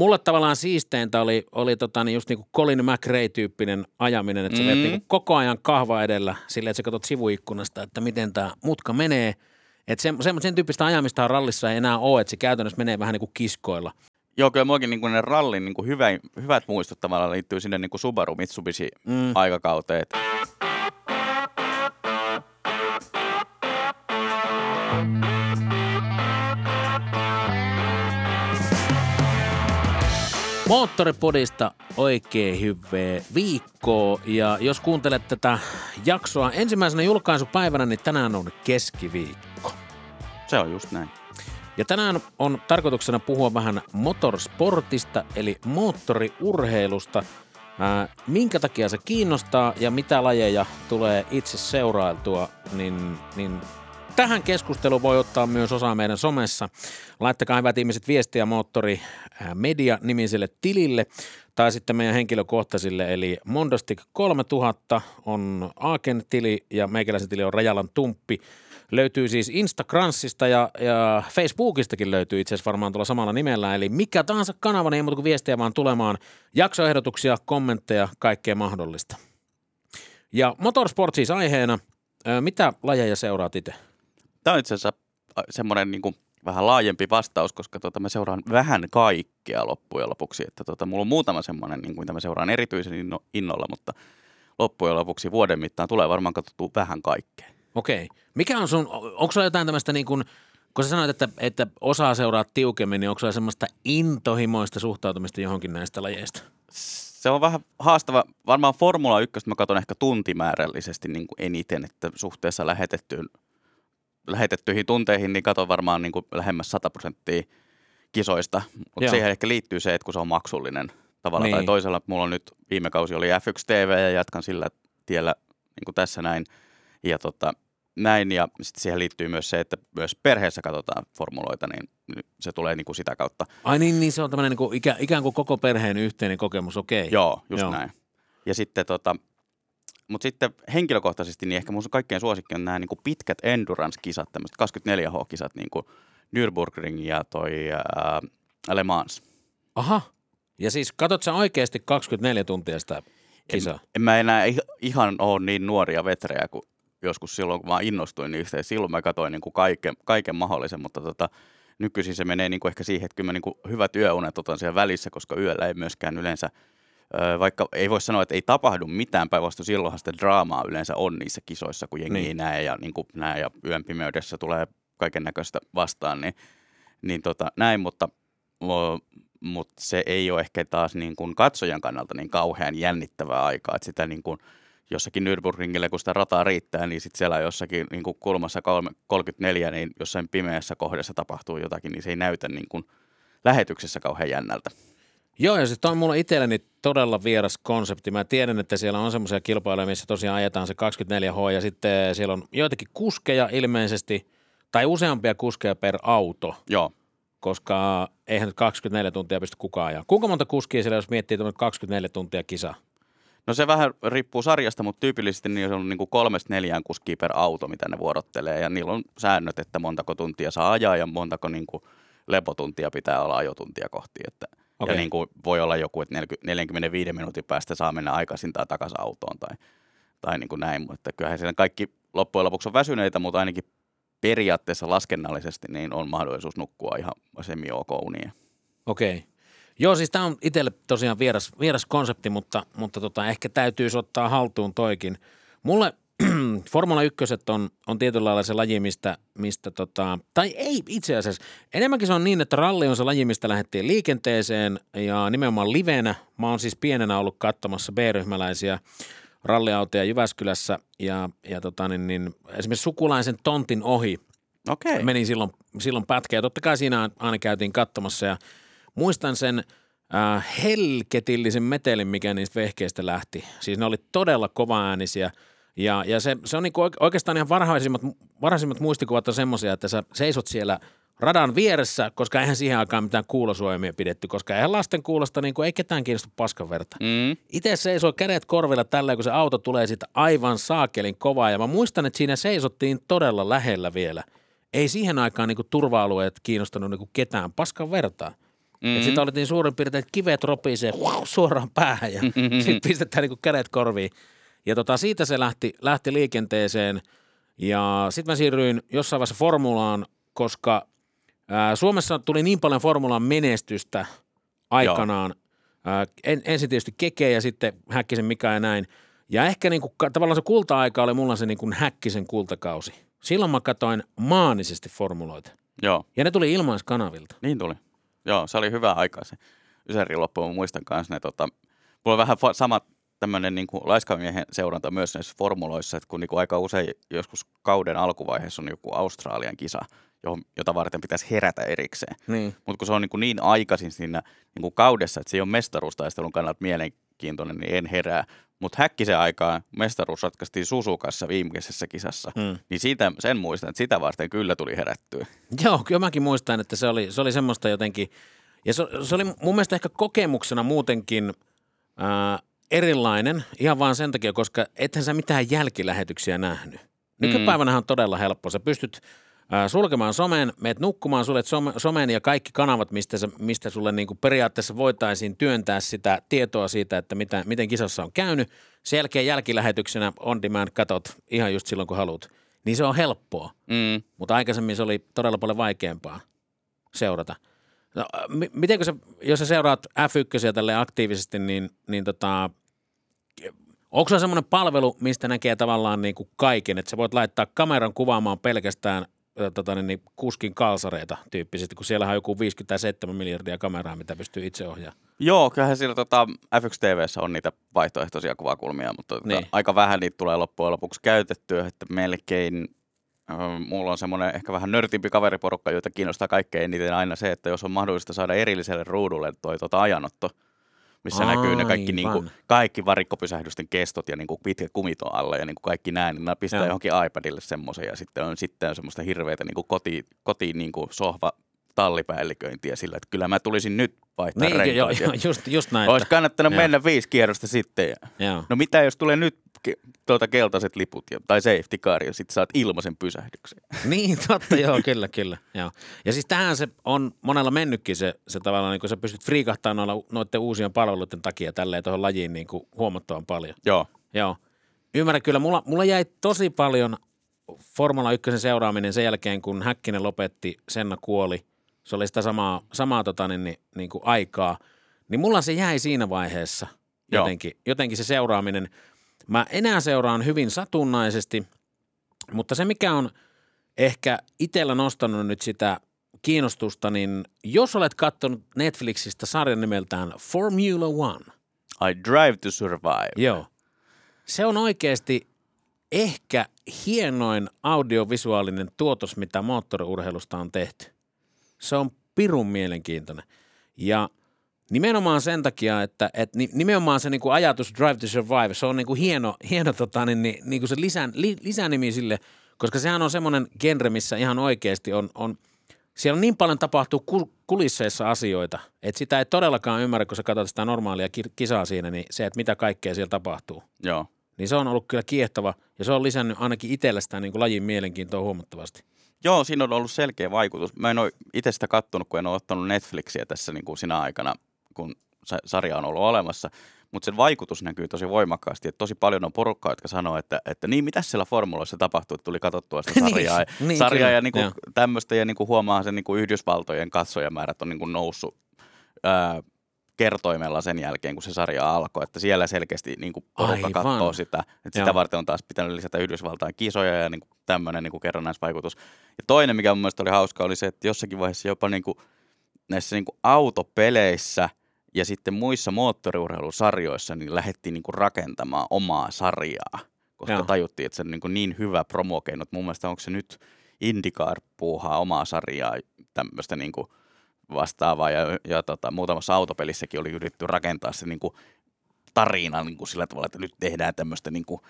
mulle tavallaan siisteintä oli, oli tota, niin just niin kuin Colin McRae-tyyppinen ajaminen, että sä mm. niin koko ajan kahva edellä silleen, että sä katsot sivuikkunasta, että miten tämä mutka menee. Että sen, sen, sen tyyppistä ajamista rallissa ei enää ole, että se käytännössä menee vähän niin kuin kiskoilla. Joo, kyllä muakin niin ne rallin niin kuin hyvä, hyvät muistot tavallaan liittyy sinne niin kuin Subaru Mitsubishi mm. aikakauteen. Moottoripodista oikein hyvää viikkoa ja jos kuuntelet tätä jaksoa ensimmäisenä julkaisupäivänä, niin tänään on keskiviikko. Se on just näin. Ja tänään on tarkoituksena puhua vähän motorsportista eli moottoriurheilusta. Ää, minkä takia se kiinnostaa ja mitä lajeja tulee itse seurailtua, niin, niin tähän keskusteluun voi ottaa myös osaa meidän somessa. Laittakaa hyvät ihmiset viestiä Moottori Media nimiselle tilille tai sitten meidän henkilökohtaisille, eli Mondostik 3000 on Aaken tili ja meikäläisen tili on Rajalan Tumppi. Löytyy siis Instagransista ja, ja Facebookistakin löytyy itse asiassa varmaan tuolla samalla nimellä. Eli mikä tahansa kanava, niin ei muuta kuin viestiä vaan tulemaan. Jaksoehdotuksia, kommentteja, kaikkea mahdollista. Ja motorsport siis aiheena. Mitä lajeja seuraat itse? Tämä on itse asiassa semmoinen niin kuin vähän laajempi vastaus, koska tota, mä seuraan vähän kaikkea loppujen lopuksi. Että tota, mulla on muutama semmoinen, niin kuin, mitä mä seuraan erityisen inno, innolla, mutta loppujen lopuksi vuoden mittaan tulee varmaan katsottua vähän kaikkea. Okei. Mikä on sun, onko sulla jotain tämmöistä niin kuin, kun sä sanoit, että, että osaa seuraa tiukemmin, niin onko sulla semmoista intohimoista suhtautumista johonkin näistä lajeista? Se on vähän haastava. Varmaan Formula 1 mä katson ehkä tuntimäärällisesti niin kuin eniten, että suhteessa lähetettyyn lähetettyihin tunteihin, niin katson varmaan niin kuin lähemmäs 100 prosenttia kisoista. Mutta siihen ehkä liittyy se, että kun se on maksullinen tavalla niin. tai toisella. Mulla on nyt viime kausi oli F1 TV ja jatkan sillä tiellä niin kuin tässä näin. Ja tota, näin, ja sitten siihen liittyy myös se, että myös perheessä katsotaan formuloita, niin se tulee niin kuin sitä kautta. Ai niin, niin se on tämmöinen niin kuin ikä, ikään kuin koko perheen yhteinen kokemus, okei. Okay. Joo, just Joo. näin. Ja sitten tota, mutta sitten henkilökohtaisesti niin ehkä mun kaikkein suosikki on nämä niin kuin pitkät endurance-kisat, tämmöiset 24H-kisat, niin kuin Nürburgring ja toi ää, Le Mans. Aha. Ja siis katsot sä oikeasti 24 tuntia sitä kisaa? En, en mä enää ihan ole niin nuoria vetrejä kuin joskus silloin, kun mä innostuin niistä. silloin mä katsoin niin kuin kaiken, kaiken mahdollisen, mutta tota, nykyisin se menee niin kuin ehkä siihen, että kyllä mä niin kuin hyvät yöunet otan siellä välissä, koska yöllä ei myöskään yleensä – vaikka ei voi sanoa, että ei tapahdu mitään, päinvastoin silloinhan sitä draamaa yleensä on niissä kisoissa, kun jengi niin. ei näe ja, niin kuin näe ja yön pimeydessä tulee kaiken näköistä vastaan, niin, niin tota, näin, mutta, mutta se ei ole ehkä taas niin kuin katsojan kannalta niin kauhean jännittävää aikaa, että sitä niin kuin, jossakin Nürburgringille, kun sitä rataa riittää, niin sitten siellä jossakin niin kuin kulmassa 34, niin jossain pimeässä kohdassa tapahtuu jotakin, niin se ei näytä niin kuin lähetyksessä kauhean jännältä. Joo, ja siis on mulla itselleni todella vieras konsepti. Mä tiedän, että siellä on semmoisia kilpailuja, missä tosiaan ajetaan se 24H, ja sitten siellä on joitakin kuskeja ilmeisesti, tai useampia kuskeja per auto. Joo. Koska eihän nyt 24 tuntia pysty kukaan ajaa. Kuinka monta kuskia siellä, jos miettii 24 tuntia kisa? No se vähän riippuu sarjasta, mutta tyypillisesti niin on niin kuin kolmesta neljään kuskia per auto, mitä ne vuorottelee. Ja niillä on säännöt, että montako tuntia saa ajaa ja montako niin kuin lepotuntia pitää olla ajotuntia kohti. Että – Okay. Ja niin kuin voi olla joku, että 45 minuutin päästä saa mennä aikaisin tai takaisin autoon tai, tai niin kuin näin. Mutta kyllähän siellä kaikki loppujen lopuksi on väsyneitä, mutta ainakin periaatteessa laskennallisesti niin on mahdollisuus nukkua ihan semi ok unia. Okei. Okay. Joo, siis tämä on itselle tosiaan vieras, vieras konsepti, mutta, mutta tota, ehkä täytyy ottaa haltuun toikin. Mulle Formula 1 on, on tietyllä lailla se laji, mistä, mistä tota, tai ei itse asiassa. Enemmänkin se on niin, että ralli on se laji, mistä lähdettiin liikenteeseen ja nimenomaan livenä. Mä oon siis pienenä ollut katsomassa B-ryhmäläisiä ralliautoja Jyväskylässä ja, ja tota, niin, niin, esimerkiksi sukulaisen tontin ohi okay. menin silloin, silloin pätkä ja totta kai siinä aina käytiin katsomassa ja muistan sen äh, helketillisen metelin, mikä niistä vehkeistä lähti. Siis ne oli todella kova äänisiä – ja, ja se, se on niin oikeastaan ihan varhaisimmat, varhaisimmat muistikuvat on semmoisia, että sä seisot siellä radan vieressä, koska eihän siihen aikaan mitään kuulosuojamia pidetty, koska eihän lasten kuulosta niin kuin, ei ketään kiinnosta paskan verta. Mm. Itse seisoi kädet korvilla tällä, kun se auto tulee siitä aivan saakelin kovaa ja mä muistan, että siinä seisottiin todella lähellä vielä. Ei siihen aikaan niin kuin, turva-alueet kiinnostanut niin kuin ketään paskan vertaa. Mm-hmm. Sitten oltiin suurin piirtein, että kivet ropisee suoraan päähän ja mm-hmm. sitten pistetään niin kädet korviin. Ja tota, siitä se lähti, lähti liikenteeseen ja sitten mä siirryin jossain vaiheessa formulaan, koska ää, Suomessa tuli niin paljon formulan menestystä aikanaan. Ää, en, ensin tietysti Keke ja sitten Häkkisen Mika ja näin. Ja ehkä niin kuin, tavallaan se kulta-aika oli mulla se niin kuin Häkkisen kultakausi. Silloin mä katsoin maanisesti formuloita. Joo. Ja ne tuli ilmaiskanavilta. Niin tuli. Joo, se oli hyvä aika se Ysärin loppu. Mä muistan kanssa ne, tota, mulla on vähän fa- sama tämmöinen niin kuin laiskamiehen seuranta myös näissä formuloissa, että kun niin kuin aika usein joskus kauden alkuvaiheessa on joku Australian kisa, johon, jota varten pitäisi herätä erikseen. Niin. Mutta kun se on niin, kuin niin aikaisin siinä niin kuin kaudessa, että se ei ole mestaruustaistelun kannalta mielenkiintoinen, niin en herää. Mutta häkkisen aikaan mestaruus ratkaistiin Susukassa viimeisessä kisassa, hmm. niin siitä, sen muistan, että sitä varten kyllä tuli herättyä. Joo, kyllä mäkin muistan, että se oli, se oli semmoista jotenkin, ja se, se oli mun mielestä ehkä kokemuksena muutenkin erilainen, ihan vaan sen takia, koska ethän sä mitään jälkilähetyksiä nähnyt. Nykypäivänä on todella helppo. Sä pystyt sulkemaan somen, meet nukkumaan, sulle somen ja kaikki kanavat, mistä, sä, mistä sulle niin kuin periaatteessa voitaisiin työntää sitä tietoa siitä, että mitä, miten kisassa on käynyt. Sen jälkeen jälkilähetyksenä on demand katot ihan just silloin, kun haluat. Niin se on helppoa, mm. mutta aikaisemmin se oli todella paljon vaikeampaa seurata. No, m- mitenkö sä, jos sä seuraat F1 tälle aktiivisesti, niin, niin tota, onko se semmoinen palvelu, mistä näkee tavallaan niin kuin kaiken, että sä voit laittaa kameran kuvaamaan pelkästään tota, niin, niin, kuskin kalsareita tyyppisesti, kun siellä on joku 57 miljardia kameraa, mitä pystyy itse ohjaamaan. Joo, kyllähän siellä tota, F1 TVssä on niitä vaihtoehtoisia kuvakulmia, mutta tota, niin. aika vähän niitä tulee loppujen lopuksi käytettyä, että melkein mulla on semmoinen ehkä vähän nörtimpi kaveriporukka, joita kiinnostaa kaikkein eniten aina se, että jos on mahdollista saada erilliselle ruudulle toi tota ajanotto, missä Aivan. näkyy ne kaikki, niin kuin, kaikki varikkopysähdysten kestot ja niin kuin pitkät kumit on alla ja niin kuin kaikki näin, niin pistää Joo. johonkin iPadille semmoisen ja sitten on sitten semmoista hirveätä niin kuin koti, koti niin kuin sohva tallipäälliköintiä sillä, että kyllä mä tulisin nyt vaihtaa niin, renkaat. Jo, jo, just, just näin. Olisi kannattanut joo. mennä viisi kierrosta sitten. Ja, joo. No mitä jos tulee nyt tuota keltaiset liput ja, tai safety car ja sitten saat ilmaisen pysähdyksen. Niin, totta, joo, kyllä, kyllä. Joo. Ja siis tähän se on monella mennytkin se, se tavallaan, niin kun sä pystyt friikahtamaan noilla, noiden uusien palveluiden takia tälleen tuohon lajiin niin kuin huomattavan paljon. Joo. Joo. Ymmärrän kyllä, mulla, mulla jäi tosi paljon Formula 1 seuraaminen sen jälkeen, kun Häkkinen lopetti, Senna kuoli. Se oli sitä samaa, samaa tota, niin, niin, niin kuin aikaa. Niin mulla se jäi siinä vaiheessa jotenkin, jotenkin se seuraaminen – Mä enää seuraan hyvin satunnaisesti, mutta se mikä on ehkä itsellä nostanut nyt sitä kiinnostusta, niin jos olet katsonut Netflixistä sarjan nimeltään Formula One. I Drive to Survive. Joo. Se on oikeasti ehkä hienoin audiovisuaalinen tuotos, mitä moottoriurheilusta on tehty. Se on pirun mielenkiintoinen. Ja Nimenomaan sen takia, että, että nimenomaan se niin kuin ajatus Drive to Survive, se on niin kuin hieno, hieno tota, niin, niin, niin kuin se lisän, li, lisänimi sille, koska sehän on semmoinen genre, missä ihan oikeasti on, on siellä on niin paljon tapahtuu kulisseissa asioita, että sitä ei todellakaan ymmärrä, kun sä katsot sitä normaalia kisaa siinä, niin se, että mitä kaikkea siellä tapahtuu. Joo. Niin se on ollut kyllä kiehtova ja se on lisännyt ainakin itsellä sitä niin kuin lajin mielenkiintoa huomattavasti. Joo, siinä on ollut selkeä vaikutus. Mä en ole itse sitä kattonut, kun en ole ottanut Netflixiä tässä niin kuin sinä aikana kun sarja on ollut olemassa. Mutta sen vaikutus näkyy tosi voimakkaasti, että tosi paljon on porukkaa, jotka sanoo, että, että niin, mitä siellä formuloissa tapahtuu, että tuli katsottua sitä sarjaa, niin, niin, sarjaa ja niinku tämmöistä, ja niinku huomaa sen niinku Yhdysvaltojen katsojamäärät on niinku noussut ää, kertoimella sen jälkeen, kun se sarja alkoi, että siellä selkeästi niin kuin porukka Aivan. katsoo sitä, että sitä varten on taas pitänyt lisätä Yhdysvaltain kisoja ja niin kuin tämmöinen niin kuin kerrannaisvaikutus. Ja toinen, mikä mun mielestä oli hauska, oli se, että jossakin vaiheessa jopa niin kuin näissä niin kuin autopeleissä ja sitten muissa moottoriurheilusarjoissa niin lähdettiin niin kuin rakentamaan omaa sarjaa, koska Joo. tajuttiin, että se on niin, kuin niin hyvä promokeino. Mun mielestä onko se nyt IndyCar puuhaa omaa sarjaa tämmöistä niin kuin vastaavaa ja, ja tota, muutamassa autopelissäkin oli yritetty rakentaa se niin kuin tarina niin kuin sillä tavalla, että nyt tehdään tämmöistä niin kuin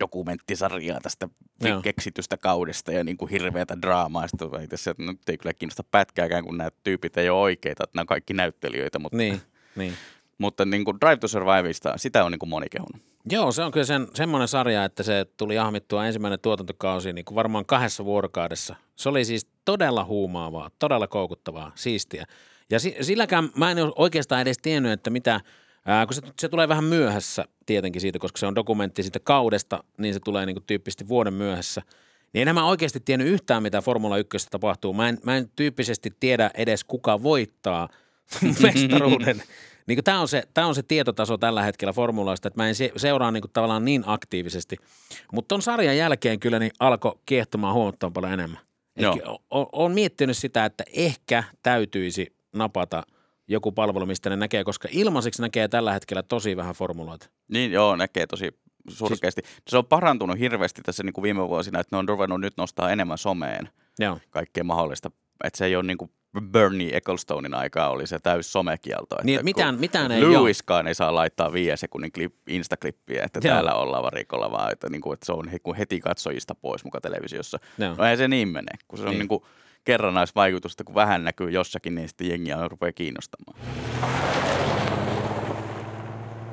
dokumenttisarjaa tästä Joo. keksitystä kaudesta ja niin kuin hirveätä draamaa. Sitten itse että nyt ei kyllä kiinnosta pätkääkään, kun nämä tyypit ei ole oikeita, että nämä on kaikki näyttelijöitä. Mutta, niin, niin. mutta niin kuin Drive to Surviveista, sitä on niin kuin moni kehunut. Joo, se on kyllä sen, semmoinen sarja, että se tuli ahmittua ensimmäinen tuotantokausi niin kuin varmaan kahdessa vuorokaudessa. Se oli siis todella huumaavaa, todella koukuttavaa, siistiä. Ja si- silläkään mä en oikeastaan edes tiennyt, että mitä, ää, kun se, se tulee vähän myöhässä tietenkin siitä, koska se on dokumentti siitä kaudesta, niin se tulee niin kuin tyyppisesti vuoden myöhässä. Niin enhän mä oikeasti tiennyt yhtään, mitä Formula 1 tapahtuu. Mä en, mä en tyyppisesti tiedä edes, kuka voittaa mestaruuden. Niin tämä on, se, tää on se tietotaso tällä hetkellä formulaista, että mä en se, seuraa niin kuin tavallaan niin aktiivisesti. Mutta ton sarjan jälkeen kyllä niin alkoi kiehtomaan huomattavan paljon enemmän. Olen miettinyt sitä, että ehkä täytyisi napata joku palvelu, mistä ne näkee, koska ilmaiseksi näkee tällä hetkellä tosi vähän formuloita. Niin joo, näkee tosi surkeasti. Siis... Se on parantunut hirveästi tässä niin kuin viime vuosina, että ne on ruvennut nyt nostaa enemmän someen Joo. kaikkea mahdollista. Että se ei ole niin kuin Bernie Ecclestonein aikaa oli se täys somekielto. Niin, että mitään, mitään ei Lewiskaan ei saa laittaa viiden sekunnin klip, instaklippiä, että Joo. täällä ollaan varikolla, vaan että, niin kuin, että se on heti katsojista pois muka televisiossa. Joo. No ei se niin mene, kun se on niin. Niin kuin kerrannaisvaikutusta, kun vähän näkyy jossakin, niin sitten jengiä rupeaa kiinnostamaan.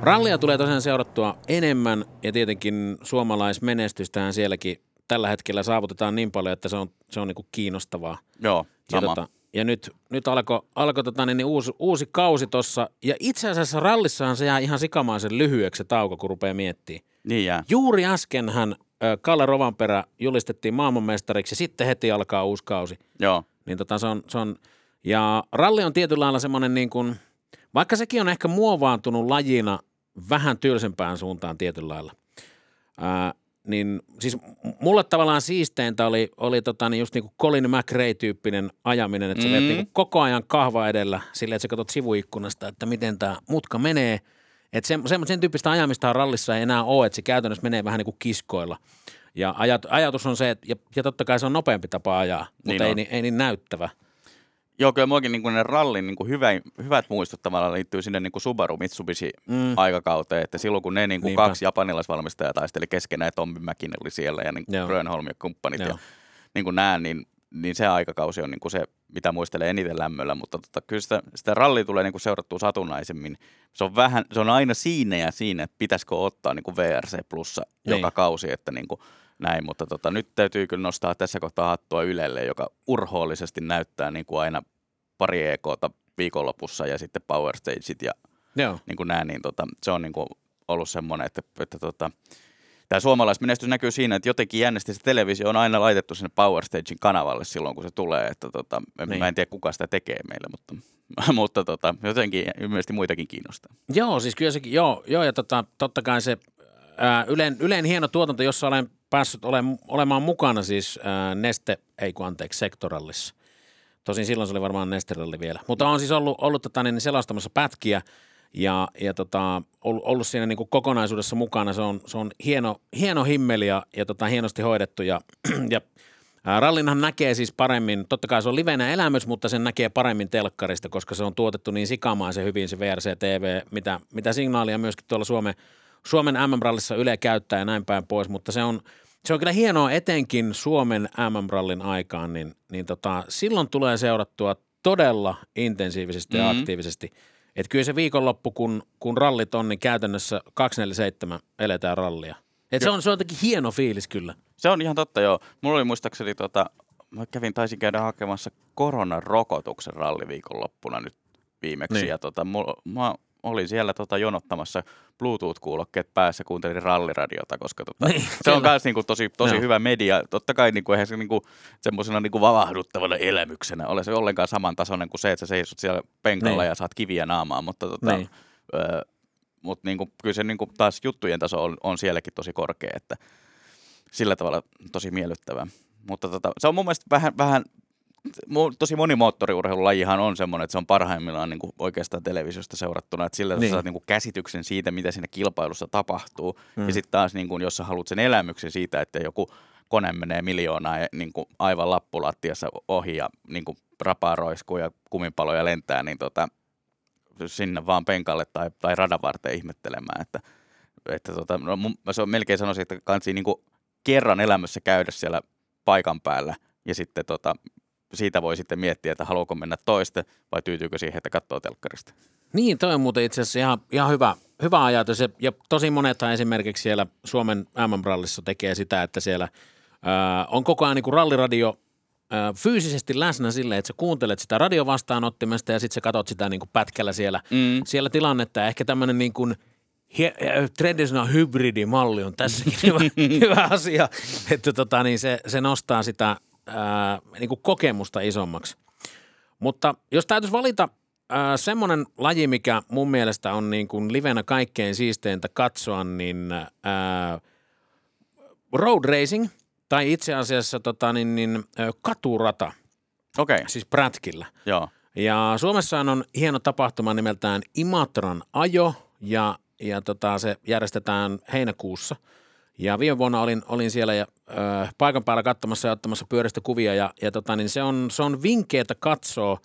Rallia tulee tosiaan seurattua enemmän ja tietenkin suomalaismenestystähän sielläkin tällä hetkellä saavutetaan niin paljon, että se on, se on niin kuin kiinnostavaa. Joo, sama. Ja, tota, ja nyt, nyt alkoi alko, tota, niin, niin uusi, uusi kausi tuossa. Ja itse asiassa rallissahan se jää ihan sikamaisen lyhyeksi se tauko, kun rupeaa miettimään. Niin jää. Juuri äskenhän Kalle Rovanperä julistettiin maailmanmestariksi ja sitten heti alkaa uusi kausi. Joo. Niin tota, se on, se on, ja ralli on tietyllä lailla semmoinen niin kuin, vaikka sekin on ehkä muovaantunut lajina vähän tylsempään suuntaan tietyllä lailla. Ää, niin siis mulle tavallaan siisteintä oli, oli tota, niin just niin kuin Colin McRae-tyyppinen ajaminen, että mm. sä niin koko ajan kahva edellä silleen, että sä katsot sivuikkunasta, että miten tämä mutka menee. Että sen, sen, sen tyyppistä ajamista rallissa ei enää ole, että se käytännössä menee vähän niin kuin kiskoilla. Ja ajat, ajatus on se, että ja, ja totta kai se on nopeampi tapa ajaa, mutta niin ei, ei niin näyttävä. Joo, kyllä muakin niin ne rallin niin hyvä, hyvät muistot tavallaan liittyy sinne niin Subaru Mitsubishi mm. aikakauteen, että silloin kun ne niin kuin kaksi japanilaisvalmistajaa taisteli keskenään, ja Tommi Mäkin oli siellä ja niin kuin Grönholm ja kumppanit Joo. ja niin kuin näen, niin, niin se aikakausi on niin kuin se, mitä muistelee eniten lämmöllä, mutta tota, kyllä sitä, sitä ralli tulee niin kuin seurattua satunnaisemmin. Se on, vähän, se on aina siinä ja siinä, että pitäisikö ottaa niin kuin VRC plussa niin. joka kausi, että niin kuin, näin, mutta tota, nyt täytyy kyllä nostaa tässä kohtaa hattua Ylelle, joka urhoollisesti näyttää niin kuin aina pari EKta viikonlopussa ja sitten Power Stageit ja Joo. niin kuin näin, niin tota, se on niin kuin ollut semmoinen, että, että tota, tämä suomalaismenestys näkyy siinä, että jotenkin jännästi se televisio on aina laitettu sinne Power Stagein kanavalle silloin, kun se tulee. Että tota, niin. Mä en tiedä, kuka sitä tekee meille, mutta, mutta tota, jotenkin ilmeisesti muitakin kiinnostaa. Joo, siis kyllä sekin, joo, joo ja tota, totta kai se ää, Ylen, Ylen hieno tuotanto, jossa olen päässyt ole, olemaan mukana siis ää, Neste, ei kun anteeksi, sektorallissa. Tosin silloin se oli varmaan Nesteralli vielä. Mutta on siis ollut, ollut tota, niin selostamassa pätkiä ja, ja tota, ollut, ollut siinä niin kuin kokonaisuudessa mukana. Se on, se on hieno, hieno himmeli ja, ja tota, hienosti hoidettu ja, ja Rallinhan näkee siis paremmin, totta kai se on livenä elämys, mutta sen näkee paremmin telkkarista, koska se on tuotettu niin sikamaisen hyvin se VRC TV, mitä, mitä signaalia myöskin tuolla Suomen, Suomen MM-rallissa Yle käyttää ja näin päin pois, mutta se on, se on kyllä hienoa etenkin Suomen MM-rallin aikaan, niin, niin tota, silloin tulee seurattua todella intensiivisesti mm-hmm. ja aktiivisesti. Että kyllä se viikonloppu, kun, kun rallit on, niin käytännössä 247 eletään rallia. Et se, on, se on jotenkin hieno fiilis kyllä. Se on ihan totta, joo. Mulla oli muistaakseni, tota, mä kävin, taisin käydä hakemassa koronarokotuksen ralliviikonloppuna nyt viimeksi. Niin. Ja tota, mulla, mä olin siellä tota, jonottamassa Bluetooth-kuulokkeet päässä, kuuntelin ralliradiota, koska tota, niin, se on myös niinku, tosi, tosi hyvä media. Totta kai niinku, eihän se niinku, semmoisena niinku, vavahduttavana elämyksenä ole se ollenkaan samantasoinen kuin se, että sä seisot siellä penkalla niin. ja saat kiviä naamaan, mutta tota, niin. ö, mutta niinku, kyllä se niinku, taas juttujen taso on, on sielläkin tosi korkea, että sillä tavalla tosi miellyttävää. Mutta tota, se on mun mielestä vähän, vähän tosi moni moottoriurheilulajihan on semmoinen, että se on parhaimmillaan niin kuin oikeastaan televisiosta seurattuna, että sillä niin. saat niin kuin käsityksen siitä, mitä siinä kilpailussa tapahtuu. Mm. Ja sitten taas, niin kuin, jos sä haluat sen elämyksen siitä, että joku kone menee miljoonaa ja niin kuin aivan lappulattiassa ohi ja niin kuin rapaa roiskuu ja kumipaloja lentää, niin tota, sinne vaan penkalle tai, tai radan varten ihmettelemään. Että, että tota, no, se on melkein sanoisin, että kansi niin kuin kerran elämässä käydä siellä paikan päällä ja sitten tota, siitä voi sitten miettiä, että haluaako mennä toista vai tyytyykö siihen, että katsoo telkkarista. Niin, toi on muuten itse asiassa ihan, ihan hyvä, hyvä ajatus. Ja, ja tosi monethan esimerkiksi siellä Suomen MM-rallissa tekee sitä, että siellä ää, on koko ajan niin kuin ralliradio ö, fyysisesti läsnä silleen, että sä kuuntelet sitä radiovastaanottimesta ja sitten sä katot sitä niin kuin pätkällä siellä, Mm. siellä tilannetta. Ja ehkä tämmöinen niin kuin äh, traditional hybridimalli on tässäkin hyvä, hyvä asia, että tota, niin se, se nostaa sitä ää, niin kuin kokemusta isommaksi. Mutta jos täytyisi valita ää, semmoinen laji, mikä mun mielestä on niin kuin livenä kaikkein siisteintä katsoa, niin ää, road racing tai itse asiassa tota, niin, niin, katurata, Okei, okay. siis prätkillä. joo. Ja Suomessa on hieno tapahtuma nimeltään Imatran ajo ja, ja tota, se järjestetään heinäkuussa. Ja viime vuonna olin, olin siellä ja, ö, paikan päällä katsomassa ja ottamassa pyöristä kuvia ja, ja tota, niin se on, se on vinkkeitä katsoa,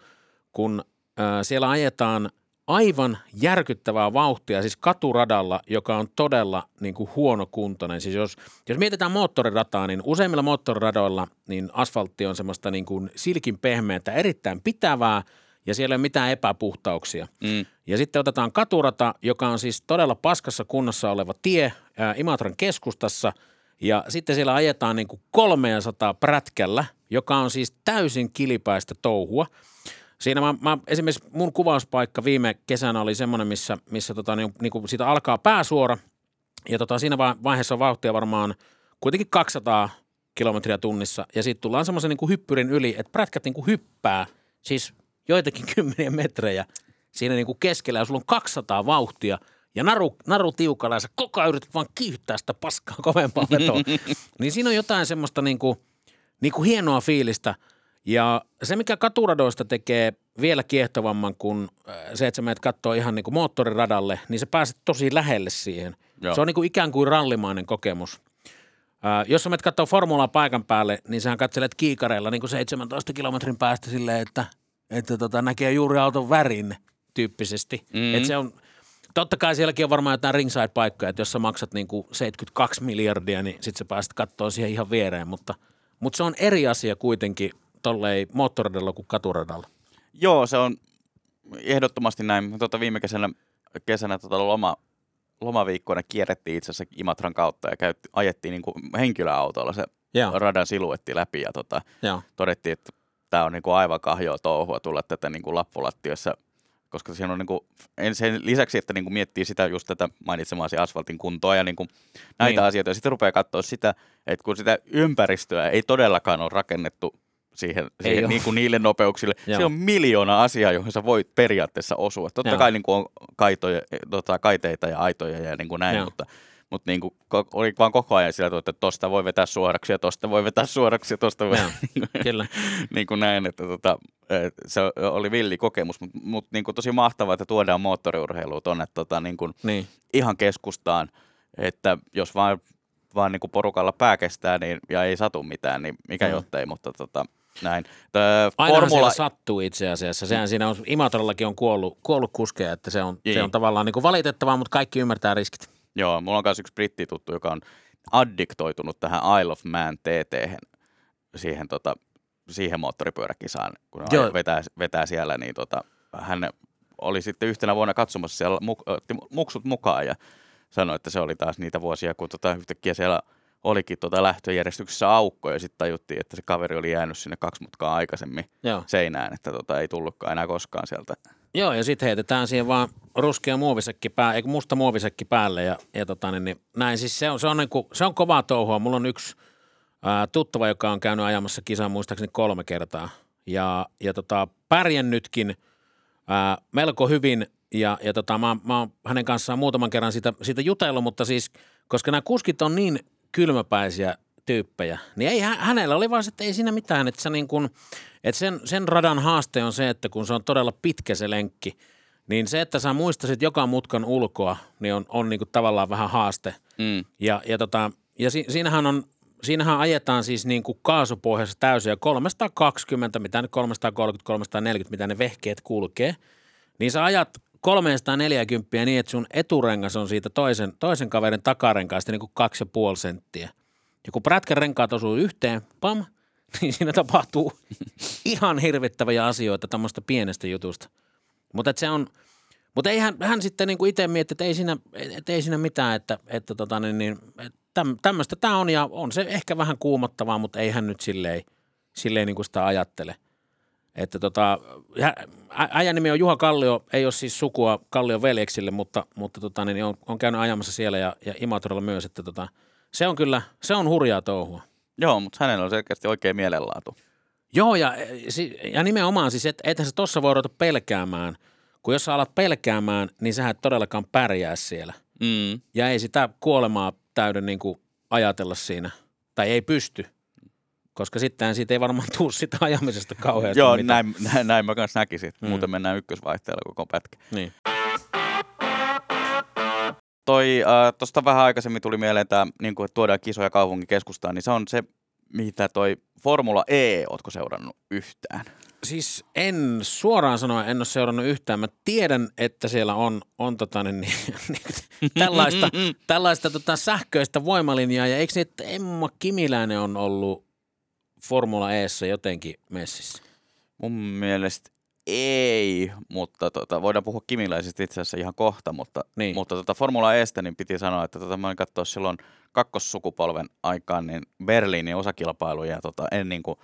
kun ö, siellä ajetaan aivan järkyttävää vauhtia, siis katuradalla, joka on todella niin kuin huonokuntoinen. Siis jos, jos mietitään moottorirataa, niin useimmilla moottoriradoilla niin asfaltti on semmoista niin kuin silkin pehmeää, erittäin pitävää ja siellä ei ole mitään epäpuhtauksia. Mm. Ja sitten otetaan katurata, joka on siis todella paskassa kunnossa oleva tie ää, Imatran keskustassa. Ja sitten siellä ajetaan niin kuin 300 prätkällä, joka on siis täysin kilipäistä touhua. Siinä mä, mä, esimerkiksi mun kuvauspaikka viime kesänä oli semmoinen, missä, missä tota, niin, niin kuin siitä alkaa pääsuora. Ja tota, siinä va- vaiheessa on vauhtia varmaan kuitenkin 200 kilometriä tunnissa. Ja sitten tullaan semmoisen niin kuin hyppyrin yli, että prätkät niin kuin hyppää, siis joitakin kymmeniä metrejä siinä niin kuin keskellä. Ja sulla on 200 vauhtia ja naru, naru tiukalla ja sä koko ajan yrität vaan kiihtää sitä paskaa kovempaa vetoa. niin siinä on jotain semmoista niin kuin, niin kuin hienoa fiilistä. Ja se, mikä katuradoista tekee vielä kiehtovamman kuin äh, se, että sä menet kattoo ihan niin kuin moottoriradalle, niin sä pääset tosi lähelle siihen. Joo. Se on niin kuin ikään kuin rallimainen kokemus. Ää, jos sä menet kattoo formulaa paikan päälle, niin sähän katselet kiikareilla niin kuin 17 kilometrin päästä silleen, että, että tota, näkee juuri auton värin tyyppisesti. Mm. Mm. Et se on, totta kai sielläkin on varmaan jotain ringside-paikkoja, että jos sä maksat niin kuin 72 miljardia, niin sit sä pääset kattoon siihen ihan viereen, mutta, mutta se on eri asia kuitenkin tollei moottoradalla kuin katuradalla. Joo, se on ehdottomasti näin. Tota viime kesänä, kesänä tota loma, lomaviikkoina kierrettiin itse asiassa Imatran kautta ja käytti, ajettiin niin kuin henkilöautolla se Joo, radan siluetti läpi ja tota, joo. todettiin, että tämä on niin kuin aivan kahjoa touhua tulla tätä niin kuin lappulattiossa, koska siinä on niin kuin, en sen lisäksi, että niin kuin miettii sitä just tätä mainitsemaasi asfaltin kuntoa ja niin kuin näitä Niin. asioita, ja sitten rupeaa katsoa sitä, että kun sitä ympäristöä ei todellakaan ole rakennettu siihen, siihen niin kuin niille nopeuksille. Joo. Se on miljoona asiaa, johon sä voit periaatteessa osua. Totta Joo. kai niin kuin on kaitoja, tota, kaiteita ja aitoja ja niin kuin näin, Joo. mutta, mutta niin kuin, oli vaan koko ajan sillä, että tosta voi vetää suoraksi ja tosta voi vetää suoraksi ja tosta voi... Kyllä. niin kuin näin, että tota, et se oli villi kokemus, mutta mut, niin kuin tosi mahtavaa, että tuodaan moottoriurheilua tuonne tota, niin kuin Niin. ihan keskustaan, että jos vaan, vaan niin kuin porukalla pää kestää niin, ja ei satu mitään, niin mikä Mm. jottei, mutta tota, näin. Formula, sattuu itse asiassa. Sehän siinä on, Imatrallakin on kuollut, kuollut kuskeja, että se on, se Niin. on tavallaan niin kuin valitettavaa, mutta kaikki ymmärtää riskit. Joo, mulla on myös yksi brittituttu, joka on addiktoitunut tähän Isle of Man TT, siihen, tota, siihen moottoripyöräkisaan, kun Joo. hän vetää, vetää siellä, niin tota, hän oli sitten yhtenä vuonna katsomassa siellä, muk, otti muksut mukaan ja sanoi, että se oli taas niitä vuosia, kun tota, yhtäkkiä siellä olikin tota lähtöjärjestyksessä aukko ja sitten tajuttiin, että se kaveri oli jäänyt sinne kaksi mutkaa aikaisemmin Joo. seinään, että tota, ei tullutkaan enää koskaan sieltä. Joo, ja sitten heitetään siihen vaan ruskea muovisekki pää, eikö musta muovisekki päälle ja, ja tota, niin, niin, näin. Siis se on, se on, niin kuin, se on kovaa touhua. Mulla on yksi ää, tuttava, joka on käynyt ajamassa kisaa muistaakseni kolme kertaa ja, ja tota, pärjännytkin ää, melko hyvin ja, ja tota, mä, mä oon hänen kanssaan muutaman kerran siitä, siitä jutellut, mutta siis, koska nämä kuskit on niin kylmäpäisiä tyyppejä, niin ei, hä- hänellä oli vaan se, että ei siinä mitään, että, se niin kun, että sen, sen radan haaste on se, että kun se on todella pitkä se lenkki, niin se, että sä muistasit joka mutkan ulkoa, niin on, on niin kuin tavallaan vähän haaste. Mm. Ja, ja, tota, ja si, siinähän on, siinähän ajetaan siis niin kuin kaasupohjassa täysin ja 320, mitä nyt 330, 340, mitä ne vehkeet kulkee, niin sä ajat 340 niin, että sun eturengas on siitä toisen, toisen kaverin takarenkaasta niin kuin kaksi ja puoli senttiä. Ja kun prätkän renkaat osuu yhteen, pam, niin siinä tapahtuu ihan hirvittäviä asioita tämmöistä pienestä jutusta. Mutta se on, mutta ei hän, hän sitten niin itse mietti, että ei siinä, että ei siinä mitään, että, että tota, niin, niin, täm, tämmöistä tämä on ja on se ehkä vähän kuumottavaa, mutta ei hän nyt silleen, silleen niin kuin sitä ajattele. Että tota, äijän nimi on Juha Kallio, ei ole siis sukua Kallion veljeksille, mutta, mutta tota, niin on, on käynyt ajamassa siellä ja, ja Imatralla myös, että tota, se on kyllä, se on hurjaa touhua. Joo, mutta hänellä on selkeästi oikein mielenlaatu. Joo, ja, ja nimenomaan siis, että ethän sä tossa voi ruveta pelkäämään, kun jos sä alat pelkäämään, niin sä et todellakaan pärjää siellä. Mm. Ja ei sitä kuolemaa täyden niin kuin ajatella siinä, tai ei pysty koska sitten siitä ei varmaan tule sitä ajamisesta kauheasti Joo, näin, näin, näin mä kanssa näkisin. Mm. Muuten mennään ykkösvaihteella koko pätkä. Niin. Toi, äh, tuosta vähän aikaisemmin tuli mieleen tämä, niin kuin, että tuodaan kisoja kaupungin keskustaan, niin se on se, mitä toi Formula E, ootko seurannut yhtään? Siis en suoraan sanoa, en ole seurannut yhtään. Mä tiedän, että siellä on, on tota, niin, niin, tällaista, tällaista tota, sähköistä voimalinjaa. Ja eikö niin, että Emma Kimiläinen on ollut Formula Eessä jotenkin messissä? Mun mielestä ei, mutta tota, voidaan puhua kimiläisistä itse asiassa ihan kohta, mutta, niin. mutta tota Formula Estä niin piti sanoa, että tota, mä katsoa silloin kakkossukupolven aikaan niin Berliinin osakilpailuja ja tota, en niin kuin,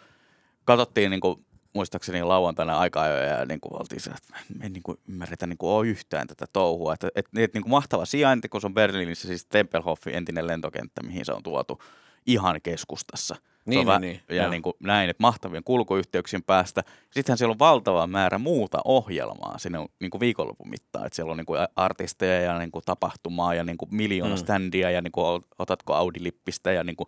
katsottiin niin kuin, muistaakseni lauantaina aika ja niin kuin oltiin että me ei niin kuin ymmärretä niin kuin ole yhtään tätä touhua. Että, et, et, niin kuin mahtava sijainti, kun se on Berliinissä siis Tempelhoffi, entinen lentokenttä, mihin se on tuotu ihan keskustassa – niin, niin, niin, ja niin kuin näin, että mahtavien kulkuyhteyksien päästä. Sittenhän siellä on valtava määrä muuta ohjelmaa sinne niin kuin viikonlopun mittaan. Että siellä on niin kuin artisteja ja niin kuin tapahtumaa ja niin kuin miljoona mm. standia ja niin kuin otatko Audi-lippistä ja niin kuin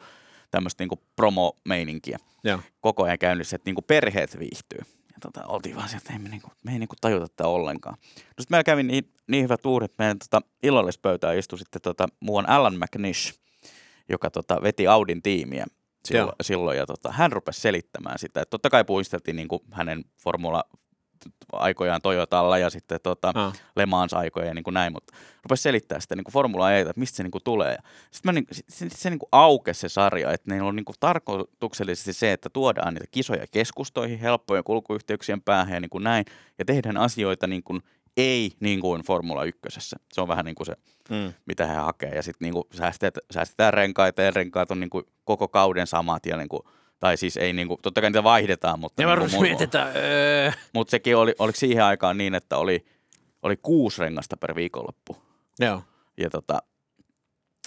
tämmöistä niin kuin promo-meininkiä. Ja. Koko ajan käynnissä, että niin kuin perheet viihtyy. Ja tota, oltiin vaan sieltä, että ei me, niin kuin, me ei niin kuin tajuta tätä ollenkaan. No sitten meillä kävi niin, niin hyvä tuuri, että meidän tota, illallispöytään istui sitten tota, muuan Alan McNish, joka tota, veti Audin tiimiä silloin, silloin ja tota, hän rupesi selittämään sitä. Että totta kai puisteltiin niin hänen formula aikojaan Toyotalla ja sitten tota, ah. Le Mans-aikoja ja niin kuin näin, mutta rupesi selittää sitä niin kuin Formula E, että mistä se niin kuin tulee. Sitten mä, niin, se, se, se niin kuin aukesi se sarja, että ne on niin kuin tarkoituksellisesti se, että tuodaan niitä kisoja keskustoihin, helppojen kulkuyhteyksien päähän ja niin kuin näin, ja tehdään asioita niin kuin ei niin kuin Formula 1. Se on vähän niin kuin se, mm. mitä he hakee. Ja sitten niin säästetään, säästetään renkaita ja renkaat on niin kuin koko kauden samat ja niin kuin, tai siis ei niin kuin, totta kai niitä vaihdetaan, mutta... Ja niin mietitään, öö. Mutta sekin oli, oliko siihen aikaan niin, että oli, oli kuusi rengasta per viikonloppu. Joo. Ja tota,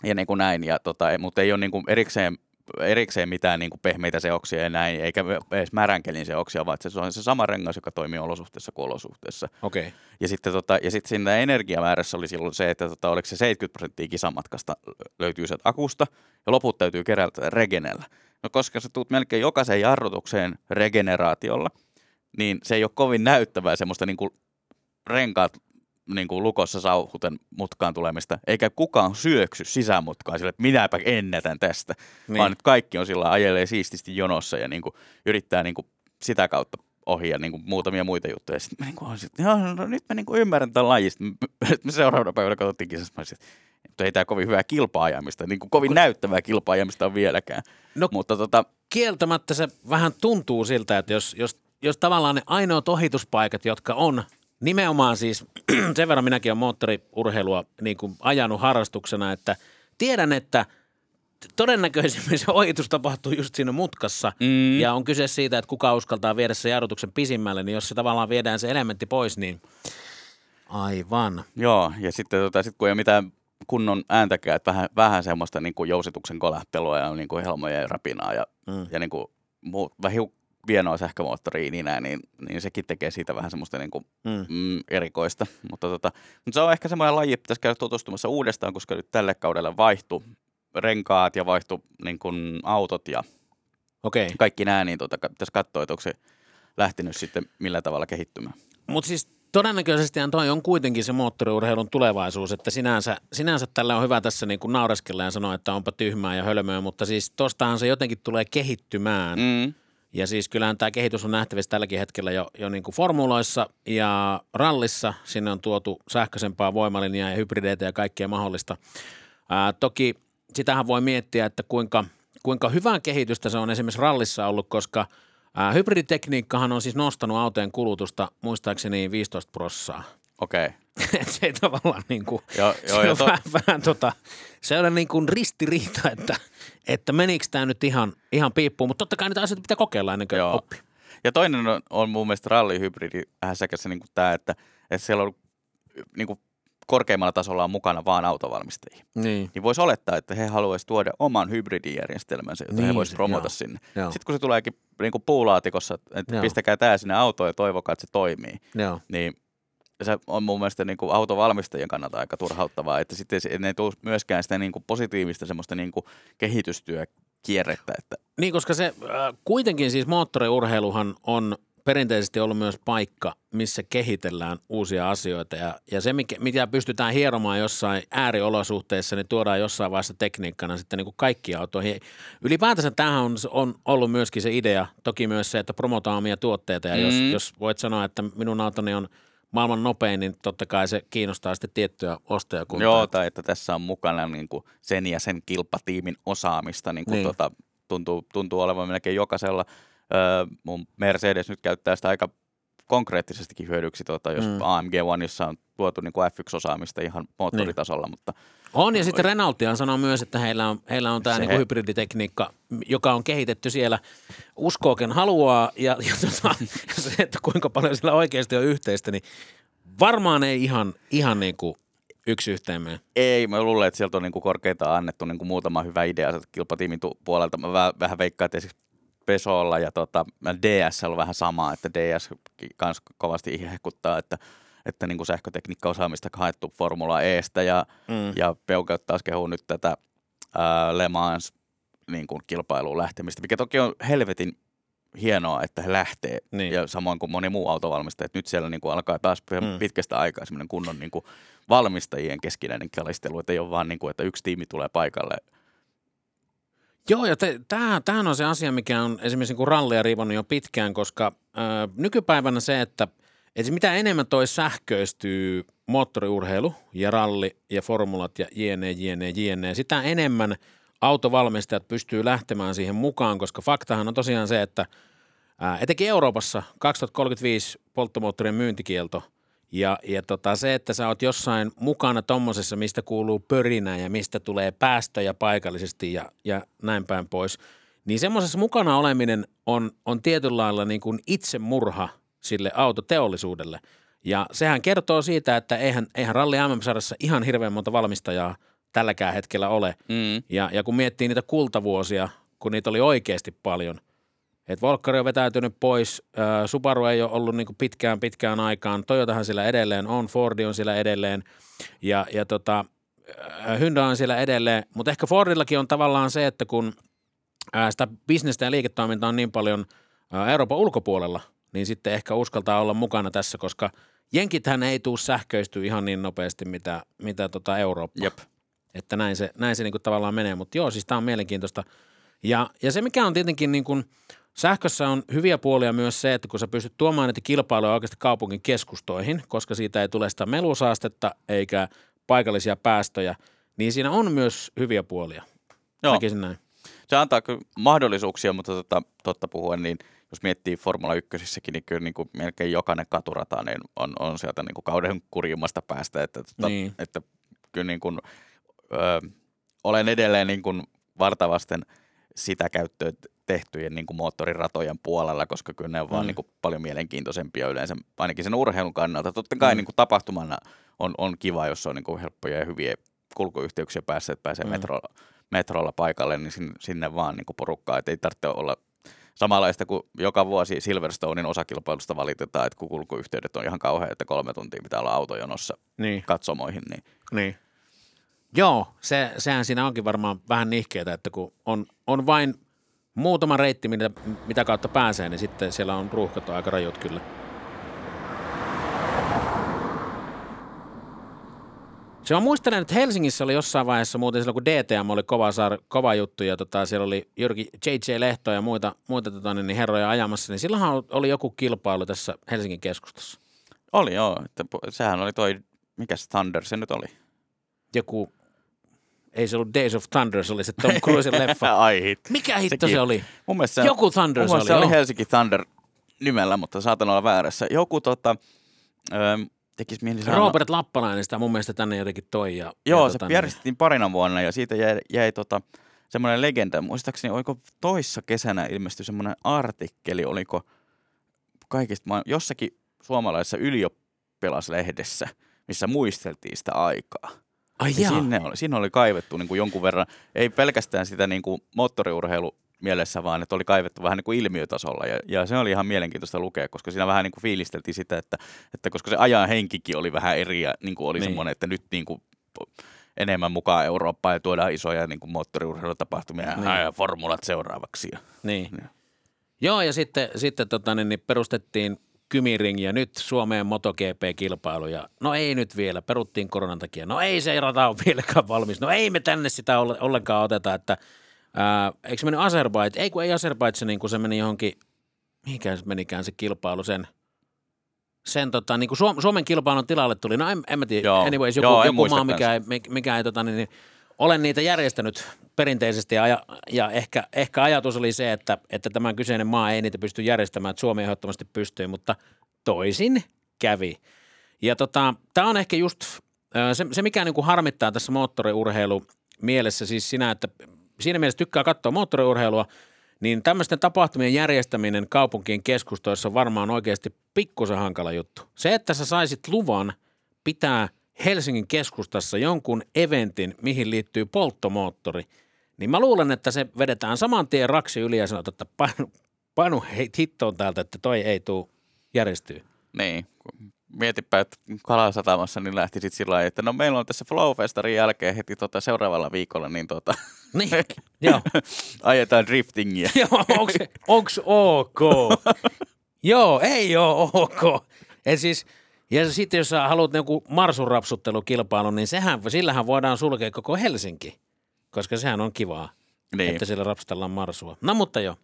ja niin kuin näin, ja tota, mutta ei ole niin kuin erikseen erikseen mitään niin kuin pehmeitä seoksia ja näin, eikä edes märänkelin seoksia, vaan se on se sama rengas, joka toimii olosuhteessa kuin olosuhteessa. Okay. Ja sitten tota, ja sitten siinä energiamäärässä oli silloin se, että tota, oliko se 70 prosenttia kisamatkasta löytyy sieltä akusta, ja loput täytyy kerätä regenellä. No koska sä tuut melkein jokaiseen jarrutukseen regeneraatiolla, niin se ei ole kovin näyttävää semmoista niin kuin renkaat niin kuin lukossa sauhuten mutkaan tulemista, eikä kukaan syöksy sisämutkaan sille, että minäpä ennätän tästä, niin. vaan nyt kaikki on sillä ajelee siististi jonossa ja niin kuin yrittää niin kuin sitä kautta ohi ja niin kuin muutamia muita juttuja. Sitten mä niin kuin olisin, että no, nyt mä niin kuin ymmärrän tämän lajista. Me seuraavana päivänä katsottiin kisassa, mä olisin, että ei tämä kovin hyvää kilpaajamista, niin kuin kovin Kun... näyttävää kilpaajamista on vieläkään. No, Mutta tota... kieltämättä se vähän tuntuu siltä, että jos, jos, jos tavallaan ne ainoat ohituspaikat, jotka on Nimenomaan siis, sen verran minäkin olen moottoriurheilua niin kuin ajanut harrastuksena, että tiedän, että todennäköisimmin se ohitus tapahtuu just siinä mutkassa mm. ja on kyse siitä, että kuka uskaltaa viedä se jarrutuksen pisimmälle, niin jos se tavallaan viedään se elementti pois, niin aivan. Joo, ja sitten tota, sit kun ei ole mitään kunnon ääntäkään, että vähän, vähän semmoista niin kuin jousituksen kolahtelua ja niin kuin helmojen rapinaa ja, mm. ja niin kuin, vähän vienoa sähkömoottoriin niin, niin, niin sekin tekee siitä vähän semmoista niin kuin, mm. Mm, erikoista. Mutta, tota, mutta se on ehkä semmoinen laji, että pitäisi käydä tutustumassa uudestaan, koska nyt tälle kaudelle vaihtui renkaat ja vaihtui niin kuin, autot ja okay. kaikki nämä, niin tota, pitäisi katsoa, että onko se lähtenyt sitten millä tavalla kehittymään. Mutta siis todennäköisesti toi on kuitenkin se moottoriurheilun tulevaisuus, että sinänsä, sinänsä tällä on hyvä tässä niin kuin naureskella ja sanoa, että onpa tyhmää ja hölmöä, mutta siis tostahan se jotenkin tulee kehittymään. Mm ja siis kyllähän tämä kehitys on nähtävissä tälläkin hetkellä jo, jo niin kuin formuloissa ja rallissa. Sinne on tuotu sähköisempaa voimalinjaa ja hybrideitä ja kaikkea mahdollista. Ää, toki sitähän voi miettiä, että kuinka, kuinka hyvää kehitystä se on esimerkiksi rallissa ollut, koska ää, hybriditekniikkahan on siis nostanut autojen kulutusta muistaakseni 15 prossaa. Okei. Okay. Et se ei tavallaan niin kuin, Joo, se joo, ja on to, vähän, vähän tota, se on niin kuin ristiriita, että, että menikö tämä nyt ihan, ihan piippuun, mutta totta kai niitä asioita pitää kokeilla ennen kuin Joo. oppii. ja toinen on, on mun mielestä rallihybridi vähän sekä se niin tämä, että, että siellä on niin kuin korkeimmalla tasolla on mukana vaan autovalmistajia. Niin. Niin voisi olettaa, että he haluaisivat tuoda oman hybridijärjestelmänsä, jota Niin he voisivat se- promota joo. sinne. Joo. Sitten kun se tuleekin niin kuin puulaatikossa, että Joo. pistäkää tämä sinne autoon ja toivokaa, että se toimii, Joo. niin se on mun mielestä niin kuin autovalmistajien kannalta aika turhauttavaa, että sitten se- ne ei tule myöskään sitä niin kuin positiivista semmoista niin kuin kehitystyökierrettä, että Niin, koska se äh, kuitenkin siis moottoriurheiluhan on perinteisesti ollut myös paikka, missä kehitellään uusia asioita ja, ja se, mikä, mitä pystytään hieromaan jossain ääriolosuhteissa, niin tuodaan jossain vaiheessa tekniikkana sitten niin kuin kaikkiin autoihin. Ylipäätänsä tämähän on, on ollut myöskin se idea, toki myös se, että promotaan omia tuotteita ja jos, Mm. jos voit sanoa, että minun autoni on maailman nopein, niin totta kai se kiinnostaa sitten tiettyä ostajakuntaa. Joo, tai että tässä on mukana niin kuin sen ja sen kilpatiimin osaamista, niin kuin Niin. Tota, tuntuu, tuntuu olevan melkein jokaisella. Öö, mun Mercedes nyt käyttää sitä aika konkreettisestikin hyödyksi, tota, jos Mm. AMG Oneissa on tuotu niin kuin F1-osaamista ihan moottoritasolla, mutta On, ja sitten Renaultihan sanoo myös, että heillä on, heillä on tämä niinku hybriditekniikka, joka on kehitetty siellä uskooken haluaa, ja, ja tota, se, että kuinka paljon sillä oikeasti on yhteistä, niin varmaan ei ihan, ihan niin kuin yksi yhteen mene. ei, mä luulen, että sieltä on niin kuin korkeita annettu niin kuin muutama hyvä idea kilpatiimin puolelta. Mä vähän, vähän veikkaan, että esimerkiksi Pesolla ja tota, DS on vähän sama, että DS kans kovasti hehkuttaa, että, että niin kuin sähkötekniikka-osaamista haettu Formula Estä ja, Mm. ja Peugeot taas kehuu nyt tätä ää, Le Mans niin kuin kilpailuun lähtemistä, mikä toki on helvetin hienoa, että he lähtee. Niin. Ja samoin kuin moni muu autovalmistaja, että nyt siellä niin kuin alkaa taas Mm. pitkästä aikaa semmoinen kunnon niin kuin valmistajien keskinäinen kalistelu, että ei ole vaan niin kuin, että yksi tiimi tulee paikalle. Joo, ja te, tämähän, tämähän on se asia, mikä on esimerkiksi niin kuin rallia riivannut jo pitkään, koska ö, nykypäivänä se, että, että mitä enemmän toi sähköistyy moottoriurheilu ja ralli ja formulat ja jne, jne, jne, sitä enemmän autovalmistajat pystyy lähtemään siihen mukaan, koska faktahan on tosiaan se, että etenkin Euroopassa 2035 polttomoottorien myyntikielto ja, ja tota, se, että sä oot jossain mukana tommosessa, mistä kuuluu pörinä ja mistä tulee päästöjä paikallisesti ja, ja näin päin pois, niin semmoisessa mukana oleminen on, on tietyllä lailla niin kuin itsemurha sille autoteollisuudelle. Ja sehän kertoo siitä, että eihän, eihän ralli mm ihan hirveän monta valmistajaa tälläkään hetkellä ole. Mm. Ja, ja kun miettii niitä kultavuosia, kun niitä oli oikeasti paljon, että Volkkari on vetäytynyt pois, ää, Subaru ei ole ollut niin pitkään pitkään aikaan, Toyotahan siellä edelleen on, Fordi on siellä edelleen ja, ja tota, ää, Hyundai on siellä edelleen, mutta ehkä Fordillakin on tavallaan se, että kun ää, sitä bisnestä ja liiketoimintaa on niin paljon ää, Euroopan ulkopuolella, niin sitten ehkä uskaltaa olla mukana tässä, koska Jenkithän ei tule sähköistyä ihan niin nopeasti, mitä, mitä tota Eurooppa. Jep. Että näin se, näin se niinku tavallaan menee, mutta joo, siis tämä on mielenkiintoista. Ja, ja se, mikä on tietenkin niin kuin, sähkössä on hyviä puolia myös se, että kun sä pystyt tuomaan niitä kilpailuja oikeasti kaupungin keskustoihin, koska siitä ei tule sitä melusaastetta eikä paikallisia päästöjä, niin siinä on myös hyviä puolia. Joo. Näkisin näin. Se antaa kyllä mahdollisuuksia, mutta tota, totta puhuen, niin jos miettii Formula 1 niin kyllä niin kuin melkein jokainen katurata niin on, on sieltä niin kuin kauden kurjimmasta päästä. Että, tota, Niin. että kyllä niin kuin, ö, olen edelleen niin kuin vartavasten sitä käyttöä tehtyjen niin kuin moottoriratojen puolella, koska kyllä ne on vaan Mm. niin kuin paljon mielenkiintoisempia yleensä, ainakin sen urheilun kannalta. Totta kai Mm. niin kuin tapahtumana on, on kiva, jos on niin kuin helppoja ja hyviä kulkuyhteyksiä päässä, että pääsee mm. metrolla, metrolla paikalle, niin sinne, sinne vaan niin kuin porukkaa, että ei tarvitse olla samanlaista kuin joka vuosi Silverstonein osakilpailusta valitetaan, että kun kulkuyhteydet on ihan kauhean, että kolme tuntia pitää olla autojonossa Niin. katsomoihin, niin Niin. Joo, se, sehän siinä onkin varmaan vähän nihkeetä, että kun on, on vain muutama reitti, mitä, mitä kautta pääsee, niin sitten siellä on ruuhkat aika rajut kyllä. Se on muistelen, että Helsingissä oli jossain vaiheessa muuten silloin, kun DTM oli kova, saar, kova juttu ja tota, siellä oli Jyrki J.J. Lehto ja muita, muita tota, niin herroja ajamassa, niin silloinhan oli joku kilpailu tässä Helsingin keskustassa. oli joo, että sehän oli toi, mikä se Thunder se nyt oli? Joku, ei se ollut Days of Thunder, se oli se Tom Cruisen leffa. Ai hit. Mikä hitto Sekin. se oli? Mun mielestä se, Joku Thunder mun se oli, se oli. Helsinki Thunder nimellä, mutta saatan olla väärässä. Joku tota, tekisi mieli sanoa. Robert Lappalainen sitä mun mielestä tänne jotenkin toi. Ja, Joo, ja se tota, järjestettiin parina vuonna ja siitä jäi, jäi tota, semmoinen legenda. Muistaakseni, oliko toissa kesänä ilmestyi semmoinen artikkeli, oliko kaikista, jossakin suomalaisessa ylioppilaslehdessä, missä muisteltiin sitä aikaa. Ai Ja jaa. sinne oli, sinne oli kaivettu niin kuin jonkun verran, ei pelkästään sitä niin kuin moottoriurheilu mielessä, vaan että oli kaivettu vähän niin kuin ilmiötasolla. Ja, ja se oli ihan mielenkiintoista lukea, koska siinä vähän niin kuin fiilisteltiin sitä, että, että koska se ajan henkikin oli vähän eri ja niin kuin oli Niin. semmoinen, että nyt niin kuin enemmän mukaan Eurooppaan ja tuodaan isoja niin kuin moottoriurheilutapahtumia Niin. ja formulat seuraavaksi. Ja, Niin. Niin. Joo, ja sitten, sitten tota, niin, niin perustettiin Kymiring ja nyt Suomeen MotoGP-kilpailu. Ja no ei nyt vielä, peruttiin koronan takia. No ei se rata ole vieläkään valmis. No ei me tänne sitä olle- ollenkaan oteta, että ää, eikö se mennyt Azerbait? Ei kun ei Azerbaidžaniin, kun se meni johonkin, mihinkään se menikään se kilpailu sen, sen tota, niin kuin Suom- Suomen kilpailun tilalle tuli, no en, en mä tiedä, Joo. anyways, joku, Joo, joku maa, mikä ei, mikä ei tota, niin, niin, olen niitä järjestänyt perinteisesti ja, ja ehkä, ehkä ajatus oli se, että, että tämän kyseinen maa ei niitä pysty järjestämään, että Suomi ehdottomasti pystyy, mutta toisin kävi. Ja tota, tämä on ehkä just se, se mikä niinku harmittaa tässä moottoriurheilu mielessä, siis sinä, että siinä mielessä tykkää katsoa moottoriurheilua, niin tämmöisten tapahtumien järjestäminen kaupunkien keskustoissa on varmaan oikeasti pikkusen hankala juttu. Se, että sä saisit luvan pitää Helsingin keskustassa jonkun eventin, mihin liittyy polttomoottori, niin mä luulen, että se vedetään saman tien raksi yli ja sanotaan, että painu, painu hei- hittoon täältä, että toi ei tule järjestyy. niin. Mietipä, että Kalasatamassa niin lähti sitten sillä että no meillä on tässä Flowfestarin jälkeen heti tota seuraavalla viikolla, niin tota, Niin, joo. ajetaan driftingiä. Joo, onks, onks ok? Joo, ei oo ok. Ja siis, ja sitten jos sä haluat joku marsurapsuttelukilpailun, niin sehän, sillähän voidaan sulkea koko Helsinki, koska sehän on kivaa, niin. Niin. että siellä rapsutellaan marsua. No mutta joo,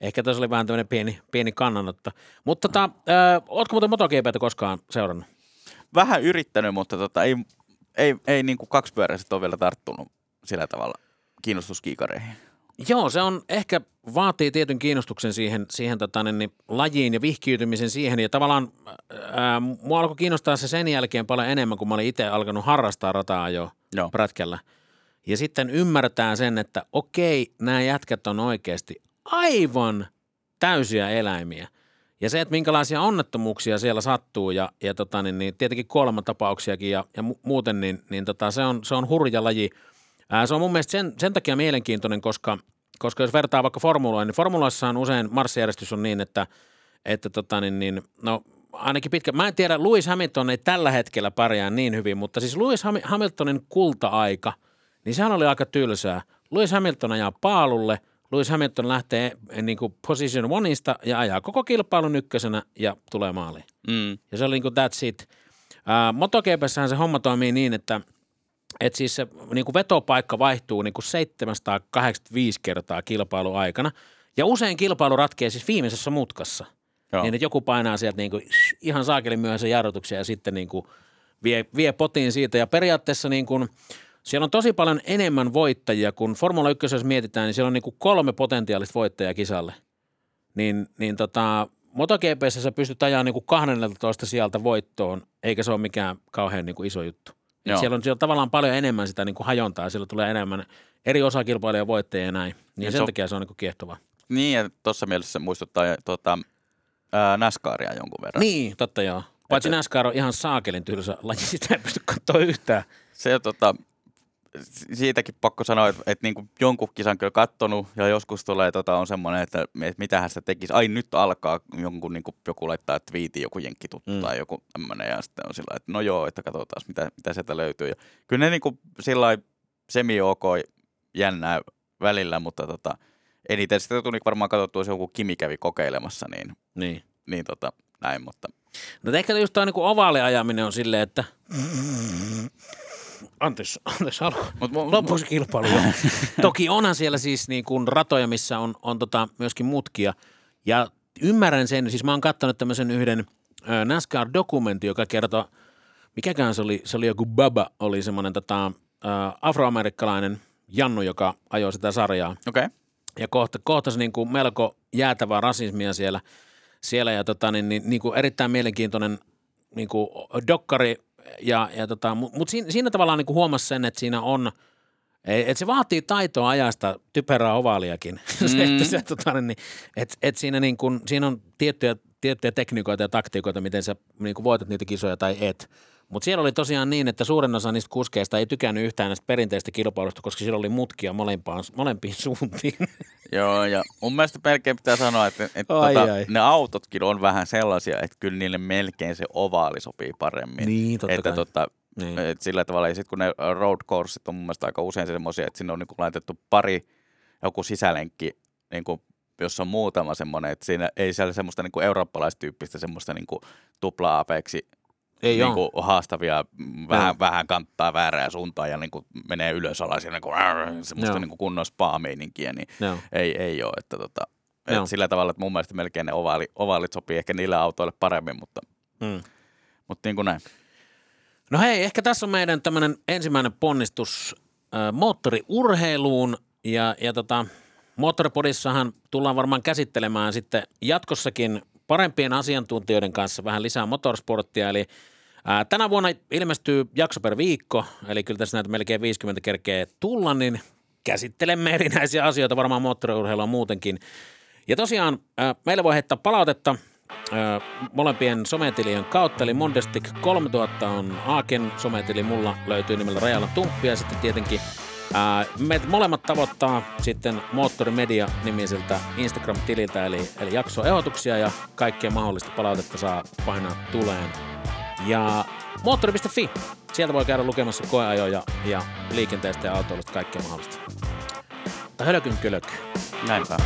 ehkä tässä oli vähän tämmöinen pieni, pieni kannanotto. Mutta tota, äh, ootko muuten MotoGPtä koskaan seurannut? Vähän yrittänyt, mutta tota, ei, ei, ei niin kuin kaksipyöräiset ole vielä tarttunut sillä tavalla kiinnostuskiikareihin. Joo, se on ehkä vaatii tietyn kiinnostuksen siihen, siihen tota, niin, niin, lajiin ja vihkiytymisen siihen. Ja tavallaan ää, mua alkoi kiinnostaa se sen jälkeen paljon enemmän, kun mä olin itse alkanut harrastaa rataa jo Joo. prätkällä. Ja sitten ymmärtää sen, että okei, nämä jätkät on oikeasti aivan täysiä eläimiä. Ja se, että minkälaisia onnettomuuksia siellä sattuu ja, ja tota, niin, niin, tietenkin kuolematapauksiakin ja, ja mu- muuten, niin, niin tota, se, on, se on hurja laji. Ää, se on mun mielestä sen, sen takia mielenkiintoinen, koska, koska jos vertaa vaikka formuloihin, niin formuloissa on usein marssijärjestys on niin, että, että tota, niin, niin, no, ainakin pitkä. Mä en tiedä, Lewis Hamilton ei tällä hetkellä pärjää niin hyvin, mutta siis Lewis Ham- Hamiltonin kulta-aika, niin sehän oli aika tylsää. Lewis Hamilton ajaa paalulle, Lewis Hamilton lähtee eh, niin kuin position oneista ja ajaa koko kilpailun ykkösenä ja tulee maaliin. Mm. Ja se oli niin kuin that's it. MotoGPssähän se homma toimii niin, että et siis se niin kuin vetopaikka vaihtuu niin kuin 785 kertaa kilpailu aikana. Ja usein kilpailu ratkeaa siis viimeisessä mutkassa. Joo. Niin, että joku painaa sieltä niin kuin ihan saakelin myöhässä jarrutuksia ja sitten niin kuin vie, vie potiin siitä. Ja periaatteessa niin kuin, siellä on tosi paljon enemmän voittajia, kun Formula 1, jos mietitään, niin siellä on niin kuin kolme potentiaalista voittajaa kisalle. Niin, niin tota, MotoGPssä sä pystyt ajaa niin kuin 12 sieltä voittoon, eikä se ole mikään kauhean niin kuin iso juttu. Et siellä, on, siellä on tavallaan paljon enemmän sitä niin kuin hajontaa, siellä tulee enemmän eri osakilpailijoita voittajia ja näin. Niin, Niin sen se on- takia se on niin kuin kiehtovaa. Niin, ja tuossa mielessä se muistuttaa tuota, ää, NASCARia jonkun verran. Niin, totta joo. Paitsi Että- NASCAR on ihan saakelin tylsä laji, sitä ei pysty katsoa yhtään. Se tota, siitäkin pakko sanoa, että, että niin kuin jonkun kisan kyllä kattonut ja joskus tulee tota, on semmoinen, että, että mitähän sitä tekisi. Ai nyt alkaa jonkun, niin kuin joku laittaa twiitin, joku jenkkituttu Mm. mm. tai joku tämmöinen ja sitten on sillä että no joo, että katsotaan mitä, mitä sieltä löytyy. Ja kyllä ne niin kuin sillä semi-ok jännää välillä, mutta tota, eniten sitä tuli varmaan katsottua, jos joku Kimi kävi kokeilemassa, niin, Niin. niin tota, näin, mutta No ehkä just tuo niin ovaaliajaminen on silleen, että anteeksi, anteeksi alku. Mut kilpailu. Toki onhan siellä siis niin kuin ratoja, missä on, on tota myöskin mutkia. Ja ymmärrän sen, siis mä oon katsonut tämmöisen yhden NASCAR-dokumentin, joka kertoo, mikäkään se oli, se oli joku Baba, oli semmoinen tota, afroamerikkalainen Jannu, joka ajoi sitä sarjaa okei. Okay. ja kohta, kohtasi niin kuin melko jäätävää rasismia siellä, siellä ja tota, niin, niin, niin kuin erittäin mielenkiintoinen niin kuin dokkari, ja, ja tota, mutta mut siinä, siinä tavallaan niin huomasi sen, että siinä on, että se vaatii taitoa ajasta typerää ovaaliakin. Mm. se, että se, tota, niin, et, et siinä, niin kuin, siinä on tiettyjä, tiettyjä tekniikoita ja taktiikoita, miten sä niin voitat niitä kisoja tai et. Mutta siellä oli tosiaan niin, että suurin osa niistä kuskeista ei tykännyt yhtään näistä perinteistä kilpailusta, koska siellä oli mutkia molempaan, molempiin suuntiin. Joo, ja mun mielestä melkein pitää sanoa, että, että Ai, tota, ai. ne autotkin on vähän sellaisia, että kyllä niille melkein se ovaali sopii paremmin. Niin, totta että kai. tota, Niin. et sillä tavalla, ja sitten kun ne road courset on mun mielestä aika usein semmoisia, että sinne on niinku laitettu pari joku sisälenkki, niinku, jossa on muutama semmoinen, että siinä ei siellä semmoista niinku eurooppalaistyyppistä semmoista niinku tupla-apeksi Ei niinku haastavia, mm, vähän, Joo. vähän kanttaa väärää suuntaan ja niinku menee ylös alas ja niinku, arr, semmoista Joo. niinku kunnon spa-meininkiä, niin Joo. ei, ei ole. Että tota, et Joo. sillä tavalla, että mun mielestä melkein ne ovaali, ovaalit sopii ehkä niille autoille paremmin, mutta, Mm. mutta niin kuin näin. No hei, ehkä tässä on meidän tämmöinen ensimmäinen ponnistus äh, moottoriurheiluun ja, ja tota, Moottoripodissahan tullaan varmaan käsittelemään sitten jatkossakin parempien asiantuntijoiden kanssa vähän lisää motorsporttia, eli ää, tänä vuonna ilmestyy jakso per viikko, eli kyllä tässä näitä melkein 50 kerkeä tulla, niin käsittelemme erinäisiä asioita, varmaan moottoriurheilua muutenkin. Ja tosiaan ää, meillä voi heittää palautetta ää, molempien sometilien kautta, eli Mondestic 3000 on Aaken sometili, mulla löytyy nimellä Rajalla Tumppi ja sitten tietenkin ää, molemmat tavoittaa sitten Moottorimedia-nimiseltä Instagram-tililtä, eli, eli jaksoehdotuksia ja kaikkea mahdollista palautetta saa painaa tuleen. Ja moottori.fi, sieltä voi käydä lukemassa koeajoja ja liikenteestä ja autoilusta kaikkea mahdollista. Mutta hölkyn kölky. Näinpä.